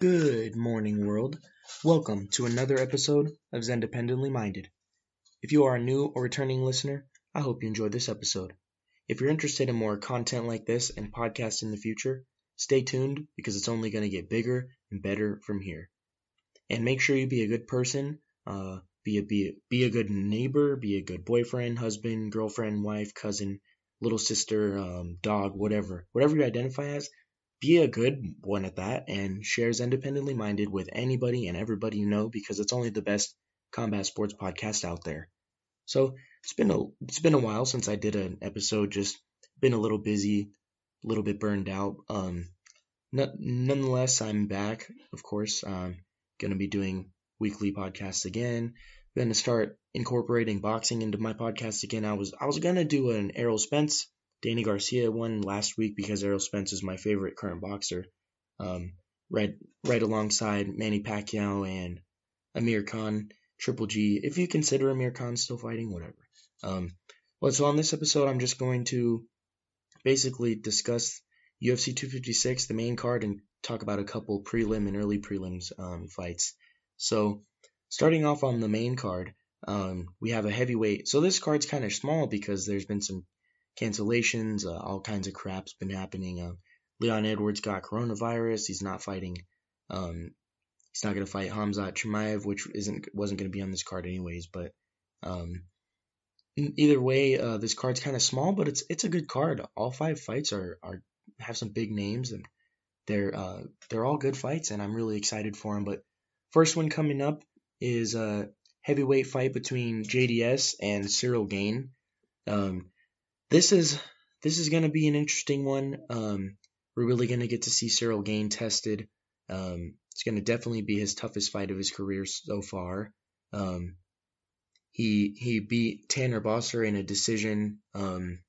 Good morning, world. Welcome to another episode of Zendependently Minded. If you are a new or returning listener, I hope you enjoyed this episode. If you're interested in more content like this and podcasts in the future, stay tuned because it's only going to get bigger and better from here. And make sure you be a good person, uh, be a be a, be a good neighbor, be a good boyfriend, husband, girlfriend, wife, cousin, little sister, um, dog, whatever, whatever you identify as be a good one at that and shares independently minded with anybody and everybody you know because it's only the best combat sports podcast out there. So it's been a it's been a while since I did an episode. Just been a little busy, a little bit burned out. Um, nonetheless, I'm back. Of course, I'm gonna be doing weekly podcasts again. Gonna start incorporating boxing into my podcast again. I was I was gonna do an Errol Spence Danny Garcia won last week because Errol Spence is my favorite current boxer. Um, right, right alongside Manny Pacquiao and Amir Khan, Triple G. If you consider Amir Khan still fighting, whatever. Um, well, so on this episode, I'm just going to basically discuss UFC 256, the main card, and talk about a couple prelim and early prelims um, fights. So, starting off on the main card, um, we have a heavyweight. So this card's kind of small because there's been some cancellations, uh, all kinds of crap's been happening. Uh, Leon Edwards got coronavirus. He's not fighting. Um, he's not going to fight Khamzat Chimaev, which isn't wasn't going to be on this card anyways. But um, either way, uh, this card's kind of small, but it's it's a good card. All five fights are are have some big names and they're uh, they're all good fights, and I'm really excited for them. But first one coming up is a heavyweight fight between JDS and Cyril Gane. Um, this is this is going to be an interesting one. Um, we're really going to get to see Cyril Gane tested. Um, it's going to definitely be his toughest fight of his career so far. Um, he he beat Tanner Boser in a decision. Um,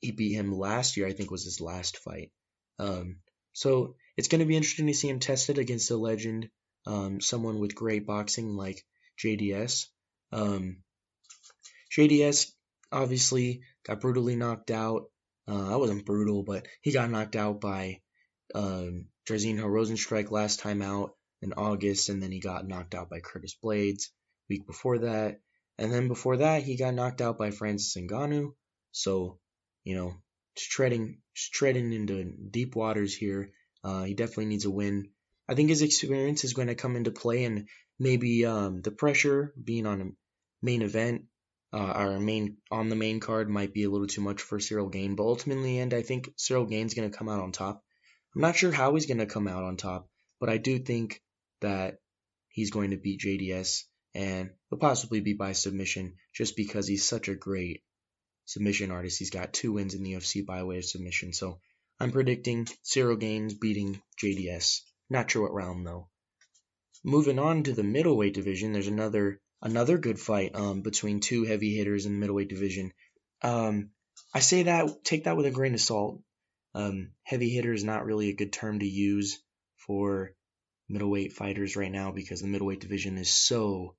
he beat him last year, I think was his last fight. Um, so it's going to be interesting to see him tested against a legend, um, someone with great boxing like JDS. JDS obviously got brutally knocked out. Uh, I wasn't brutal, but he got knocked out by um, Jairzinho Rozenstruik last time out in August, and then he got knocked out by Curtis Blaydes week before that, and then before that he got knocked out by Francis Ngannou. So, you know, treading treading into deep waters here. Uh, he definitely needs a win. I think his experience is going to come into play, and maybe um, the pressure being on a main event uh, our main on the main card might be a little too much for Cyril Gane, but ultimately, in the end, I think Cyril Gane's going to come out on top. I'm not sure how he's going to come out on top, but I do think that he's going to beat JDS and will possibly be by submission just because he's such a great submission artist. He's got two wins in the UFC by way of submission, so I'm predicting Cyril Gane's beating JDS. Not sure what round though. Moving on to the middleweight division, there's another another good fight um, between two heavy hitters in the middleweight division. Um, I say that take that with a grain of salt. Um, heavy hitter is not really a good term to use for middleweight fighters right now because the middleweight division is so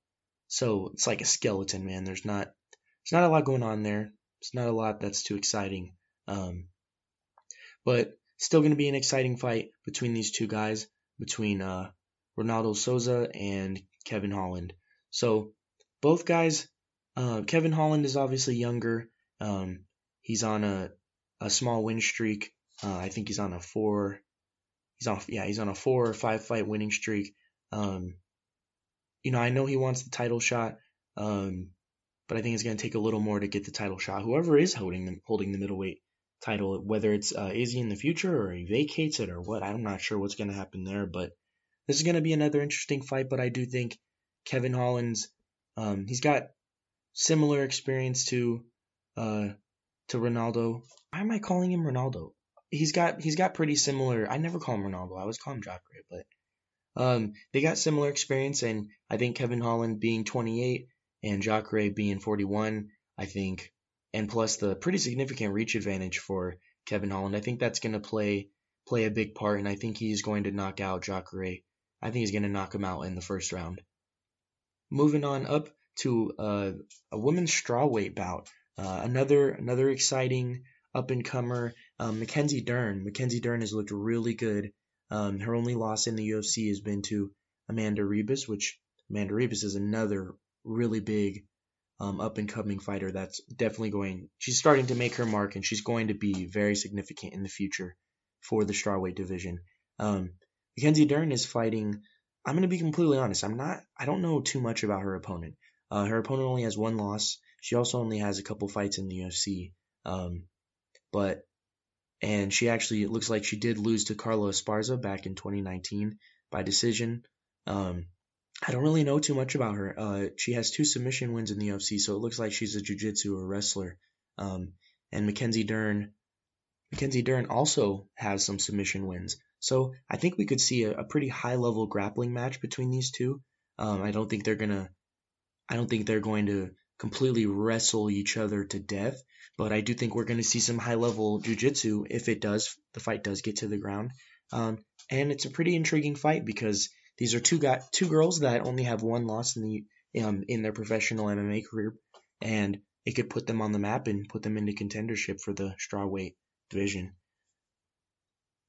so it's like a skeleton man. There's not there's not a lot going on there. It's not a lot that's too exciting. Um, but still going to be an exciting fight between these two guys, between uh, Ronaldo Souza and Kevin Holland. So both guys, uh, Kevin Holland is obviously younger. Um, he's on a a small win streak. Uh, I think he's on a four. He's on yeah he's on a four or five fight winning streak. Um, you know I know he wants the title shot. Um, but I think it's going to take a little more to get the title shot. Whoever is holding the holding the middleweight title, whether it's uh, Izzy in the future or he vacates it or what, I'm not sure what's going to happen there. But this is going to be another interesting fight. But I do think Kevin Holland's um, he's got similar experience to uh, to Ronaldo. Why am I calling him Ronaldo? He's got he's got pretty similar. I never call him Ronaldo. I always call him but um, they got similar experience, and I think Kevin Holland being 28 and Jacare being 41, I think, and plus the pretty significant reach advantage for Kevin Holland, I think that's going to play play a big part, and I think he's going to knock out Jacare. I think he's going to knock him out in the first round. Moving on up to uh, a women's strawweight bout. Uh, another another exciting up and comer, um, Mackenzie Dern. Mackenzie Dern has looked really good Um, her only loss in the UFC has been to Amanda Ribas, which Amanda Ribas is another really big um, up and coming fighter that's definitely going. She's starting to make her mark, and she's going to be very significant in the future for the strawweight division. Um, Mackenzie Dern is fighting. I'm going to be completely honest. I'm not. I don't know too much about her opponent. Uh, her opponent only has one loss. She also only has a couple fights in the UFC. Um, but and she actually it looks like she did lose to Carla Esparza back in 2019 by decision. Um, I don't really know too much about her. Uh, she has two submission wins in the UFC, so it looks like she's a jiu-jitsu or wrestler. Um, and Mackenzie Dern, Mackenzie Dern also has some submission wins. So I think we could see a, a pretty high-level grappling match between these two. Um, I don't think they're gonna, I don't think they're going to completely wrestle each other to death, but I do think we're to see some high-level jiu-jitsu if it does, the fight does get to the ground. Um, and it's a pretty intriguing fight because these are two guy, two girls that only have one loss in the um, in their professional MMA career, and it could put them on the map and put them into contendership for the strawweight division.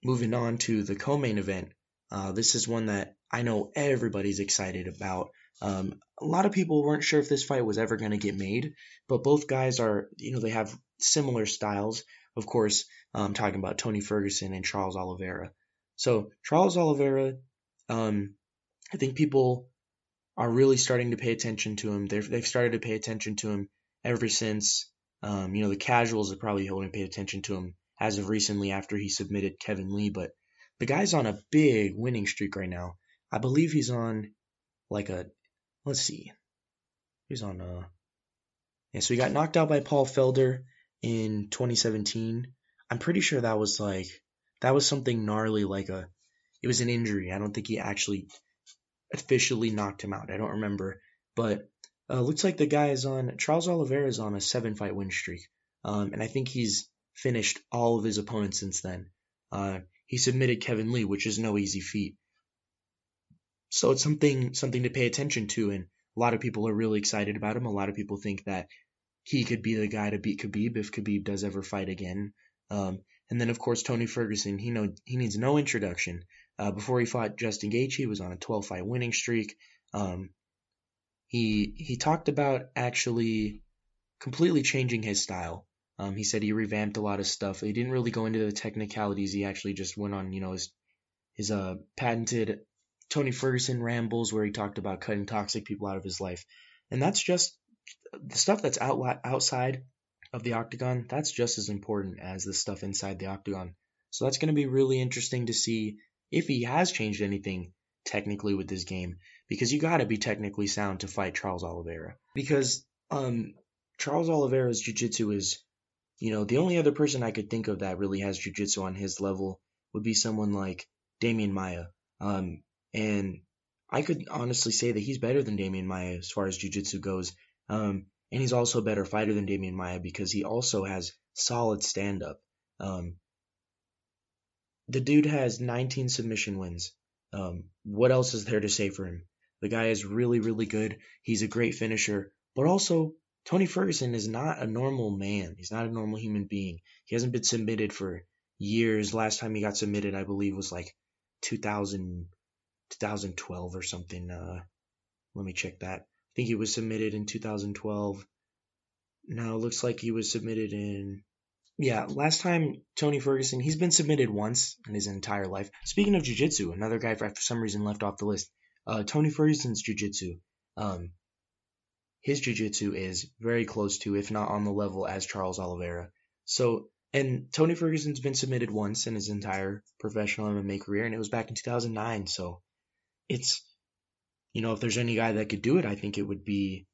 Moving on to the co-main event, uh, this is one that I know everybody's excited about. Um, a lot of people weren't sure if this fight was ever going to get made, but both guys are, you know, they have similar styles. Of course, I'm talking about Tony Ferguson and Charles Oliveira. So Charles Oliveira um, I think people are really starting to pay attention to him. They've they've started to pay attention to him ever since. Um, you know, the casuals have probably only paid attention to him as of recently after he submitted Kevin Lee, but the guy's on a big winning streak right now. I believe he's on like a let's see. He's on uh yeah, so he got knocked out by Paul Felder in 2017. I'm pretty sure that was like that was something gnarly like a it was an injury. I don't think he actually officially knocked him out. I don't remember, but uh, looks like the guy is on Charles Oliveira is on a seven fight win streak, um, and I think he's finished all of his opponents since then. Uh, he submitted Kevin Lee, which is no easy feat. So it's something something to pay attention to, and a lot of people are really excited about him. A lot of people think that he could be the guy to beat Khabib if Khabib does ever fight again. Um, and then of course Tony Ferguson, he know he needs no introduction. Uh, before he fought Justin Gaethje, he was on a 12 fight winning streak. Um, he he talked about actually completely changing his style. Um, he said he revamped a lot of stuff. He didn't really go into the technicalities. He actually just went on, you know, his his uh patented Tony Ferguson rambles where he talked about cutting toxic people out of his life, and that's just the stuff that's out outside of the octagon. That's just as important as the stuff inside the octagon. So that's going to be really interesting to see if he has changed anything technically with this game, because you got to be technically sound to fight Charles Oliveira. Because um, Charles Oliveira's jiu-jitsu is, you know, the only other person I could think of that really has jiu-jitsu on his level would be someone like Demian Maia. Um, and I could honestly say that he's better than Demian Maia as far as jiu-jitsu goes. Um, and he's also a better fighter than Demian Maia because he also has solid stand-up. Um, the dude has 19 submission wins. Um, what else is there to say for him? The guy is really, really good. He's a great finisher, but also Tony Ferguson is not a normal man. He's not a normal human being. He hasn't been submitted for years. Last time he got submitted, I believe, was like 2000, 2012 or something. Uh, let me check that. I think he was submitted in 2012. Now it looks like he was submitted in yeah, last time Tony Ferguson, he's been submitted once in his entire life. Speaking of jiu-jitsu, another guy for, for some reason left off the list. Uh, Tony Ferguson's jiu-jitsu. Um, his jiu-jitsu is very close to, if not on the level as Charles Oliveira. So, and Tony Ferguson's been submitted once in his entire professional MMA career, and it was back in 2009. So, it's, you know, if there's any guy that could do it, I think it would be,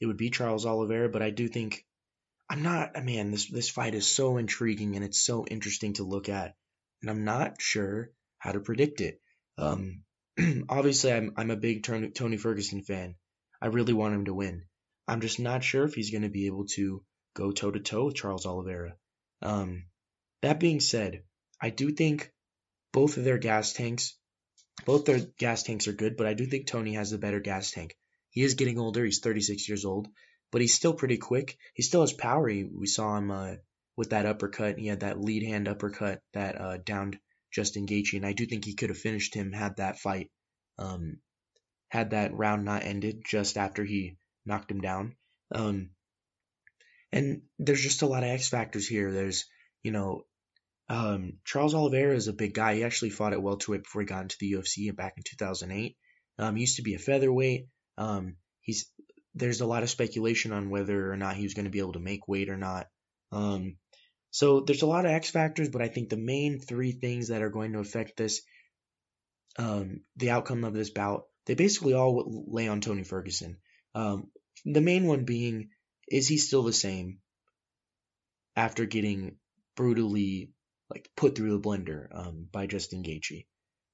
it would be Charles Oliveira. But I do think I'm not man, this this fight is so intriguing and it's so interesting to look at, and I'm not sure how to predict it. Um, obviously, I'm I'm a big Tony Ferguson fan. I really want him to win. I'm just not sure if he's going to be able to go toe to toe with Charles Oliveira. Um, that being said, I do think both of their gas tanks, both their gas tanks are good, but I do think Tony has the better gas tank. He is getting older. He's 36 years old, but he's still pretty quick. He still has power. He, we saw him uh, with that uppercut. He had that lead hand uppercut that uh, downed Justin Gaethje, and I do think he could have finished him had that fight, um, had that round not ended just after he knocked him down. Um, and there's just a lot of X factors here. There's, you know, um, Charles Oliveira is a big guy. He actually fought at welterweight before he got into the UFC back in 2008. Um, he used to be a featherweight. Um, he's there's a lot of speculation on whether or not he was going to be able to make weight or not. Um, so there's a lot of X factors, but I think the main three things that are going to affect this, um, the outcome of this bout, they basically all lay on Tony Ferguson. Um, the main one being, is he still the same after getting brutally like put through the blender um, by Justin Gaethje?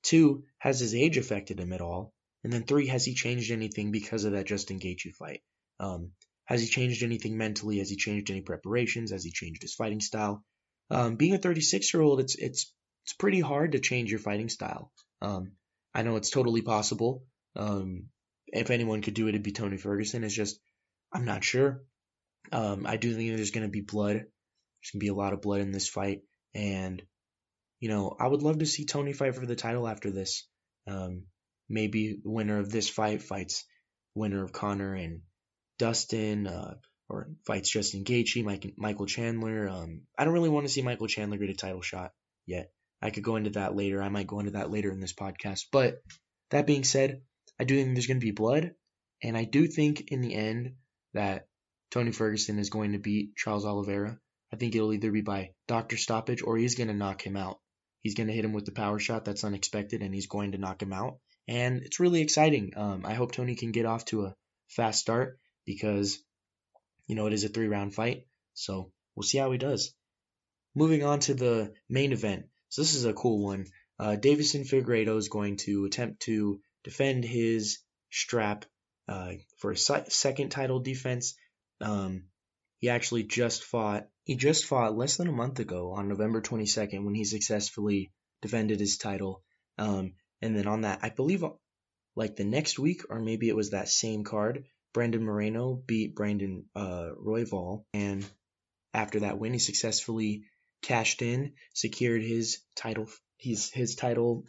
Two, has his age affected him at all? And then three, has he changed anything because of that Justin Gaethje fight? Um, has he changed anything mentally? Has he changed any preparations? Has he changed his fighting style? Um, being a 36 year old, it's it's it's pretty hard to change your fighting style. Um, I know it's totally possible. Um, if anyone could do it, it'd be Tony Ferguson. It's just I'm not sure. Um, I do think there's going to be blood. There's going to be a lot of blood in this fight, and you know I would love to see Tony fight for the title after this. Um, maybe the winner of this fight fights winner of Conor and Dustin, uh, or fights Justin Gaethje, Mike, Michael Chandler. Um, I don't really want to see Michael Chandler get a title shot yet. I could go into that later. I might go into that later in this podcast. But that being said, I do think there's going to be blood, and I do think in the end that Tony Ferguson is going to beat Charles Oliveira. I think it'll either be by doctor stoppage or he's going to knock him out. He's going to hit him with the power shot that's unexpected, and he's going to knock him out and it's really exciting. Um, I hope Tony can get off to a fast start because you know it is a three round fight, so we'll see how he does. Moving on to the main event, so this is a cool one. Uh, Deiveson Figueiredo is going to attempt to defend his strap uh, for a second title defense. Um, he actually just fought. He just fought less than a month ago on November 22nd when he successfully defended his title. Um, and then on that, I believe like the next week, or maybe it was that same card, Brandon Moreno beat Brandon uh, Royval. And after that win, he successfully cashed in, secured his title, his, his title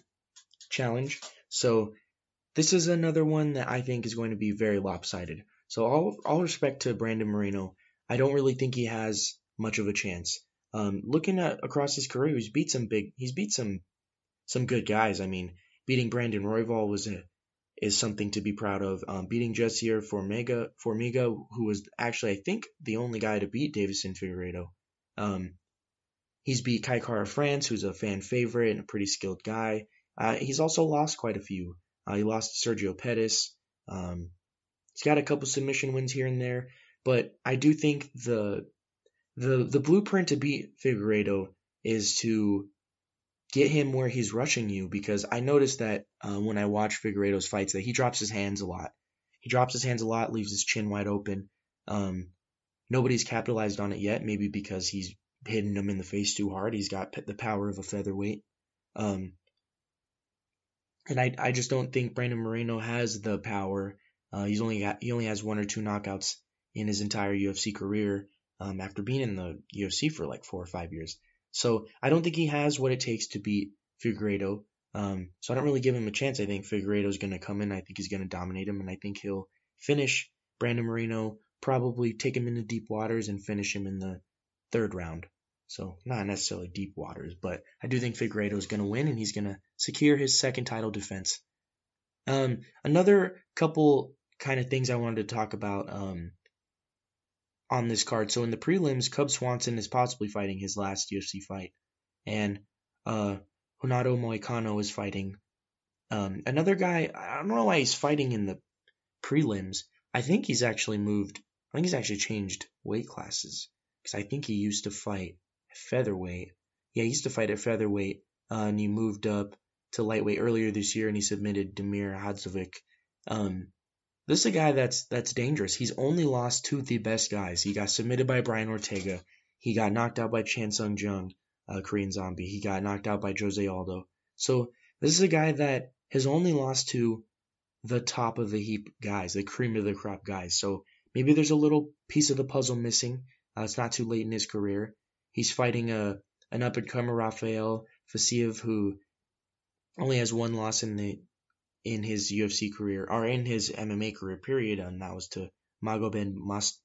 challenge. So this is another one that I think is going to be very lopsided. So all, all respect to Brandon Moreno, I don't really think he has much of a chance. Um, looking at across his career, he's beat some big, he's beat some some good guys. I mean, beating Brandon Royval was a, is something to be proud of. Um, beating Jussier Formiga, Formiga, who was actually I think the only guy to beat Deiveson Figueiredo. Um, he's beat Kai Kara-France, who's a fan favorite and a pretty skilled guy. Uh, he's also lost quite a few. Uh, he lost to Sergio Pettis. Um, he's got a couple submission wins here and there, but I do think the the the blueprint to beat Figueiredo is to get him where he's rushing you because I noticed that uh, when I watch Figueiredo's fights that he drops his hands a lot. He drops his hands a lot, leaves his chin wide open. Um, nobody's capitalized on it yet, maybe because he's hitting him in the face too hard. He's got the power of a featherweight. Um, and I, I just don't think Brandon Moreno has the power. Uh, he's only got, he only has one or two knockouts in his entire UFC career um, after being in the UFC for like four or five years. So I don't think he has what it takes to beat Figueiredo. Um, so I don't really give him a chance. I think Figueiredo is going to come in. I think he's going to dominate him, and I think he'll finish Brandon Moreno, probably take him into deep waters and finish him in the third round. So not necessarily deep waters, but I do think Figueiredo is going to win, and he's going to secure his second title defense. Um, another couple kind of things I wanted to talk about. Um, on this card. So in the prelims, Cub Swanson is possibly fighting his last UFC fight, and uh, Renato Moicano is fighting um, another guy. I don't know why he's fighting in the prelims. I think he's actually moved. I think he's actually changed weight classes because I think he used to fight featherweight. Yeah, he used to fight at featherweight, uh, and he moved up to lightweight earlier this year, and he submitted Damir Hadzovic. Um, this is a guy that's that's dangerous. He's only lost to the best guys. He got submitted by Brian Ortega. He got knocked out by Chan Sung Jung, uh, Korean Zombie. He got knocked out by Jose Aldo. So this is a guy that has only lost to the top of the heap guys, the cream of the crop guys. So maybe there's a little piece of the puzzle missing. Uh, it's not too late in his career. He's fighting a an up and comer Rafael Fiziev, who only has one loss in the in his UFC career or in his MMA career period, and that was to Magomed Must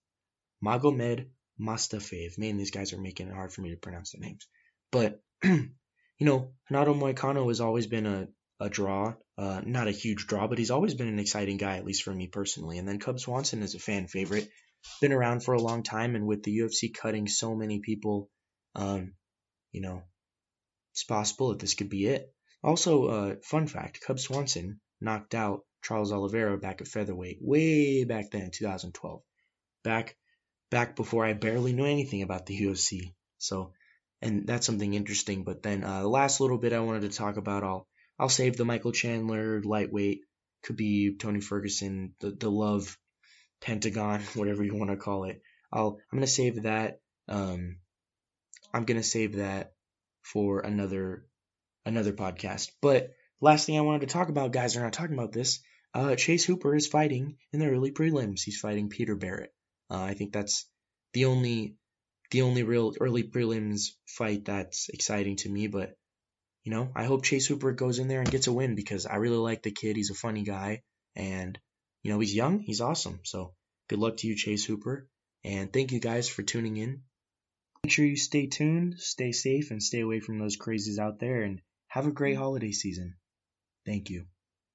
Magomed Mustafayev. Man, these guys are making it hard for me to pronounce their names. But you know, Renato Moicano has always been a a draw, uh, not a huge draw, but he's always been an exciting guy, at least for me personally. And then Cub Swanson is a fan favorite, been around for a long time, and with the UFC cutting so many people, um, you know, it's possible that this could be it. Also, uh, fun fact: Cub Swanson knocked out Charles Oliveira back at featherweight, way back then, 2012, back back before I barely knew anything about the UFC. So, and that's something interesting. But then uh, the last little bit I wanted to talk about, I'll I'll save the Michael Chandler lightweight, could be Tony Ferguson, the the love pentagon, whatever you want to call it. I'll I'm gonna save that. Um, I'm gonna save that for another another podcast. But last thing I wanted to talk about, guys, are not talking about this. Uh, Chase Hooper is fighting in the early prelims. He's fighting Peter Barrett. Uh, I think that's the only the only real early prelims fight that's exciting to me. But you know, I hope Chase Hooper goes in there and gets a win because I really like the kid. He's a funny guy, and you know, he's young. He's awesome. So good luck to you, Chase Hooper. And thank you guys for tuning in. Make sure you stay tuned, stay safe, and stay away from those crazies out there. And have a great mm-hmm. holiday season. Thank you.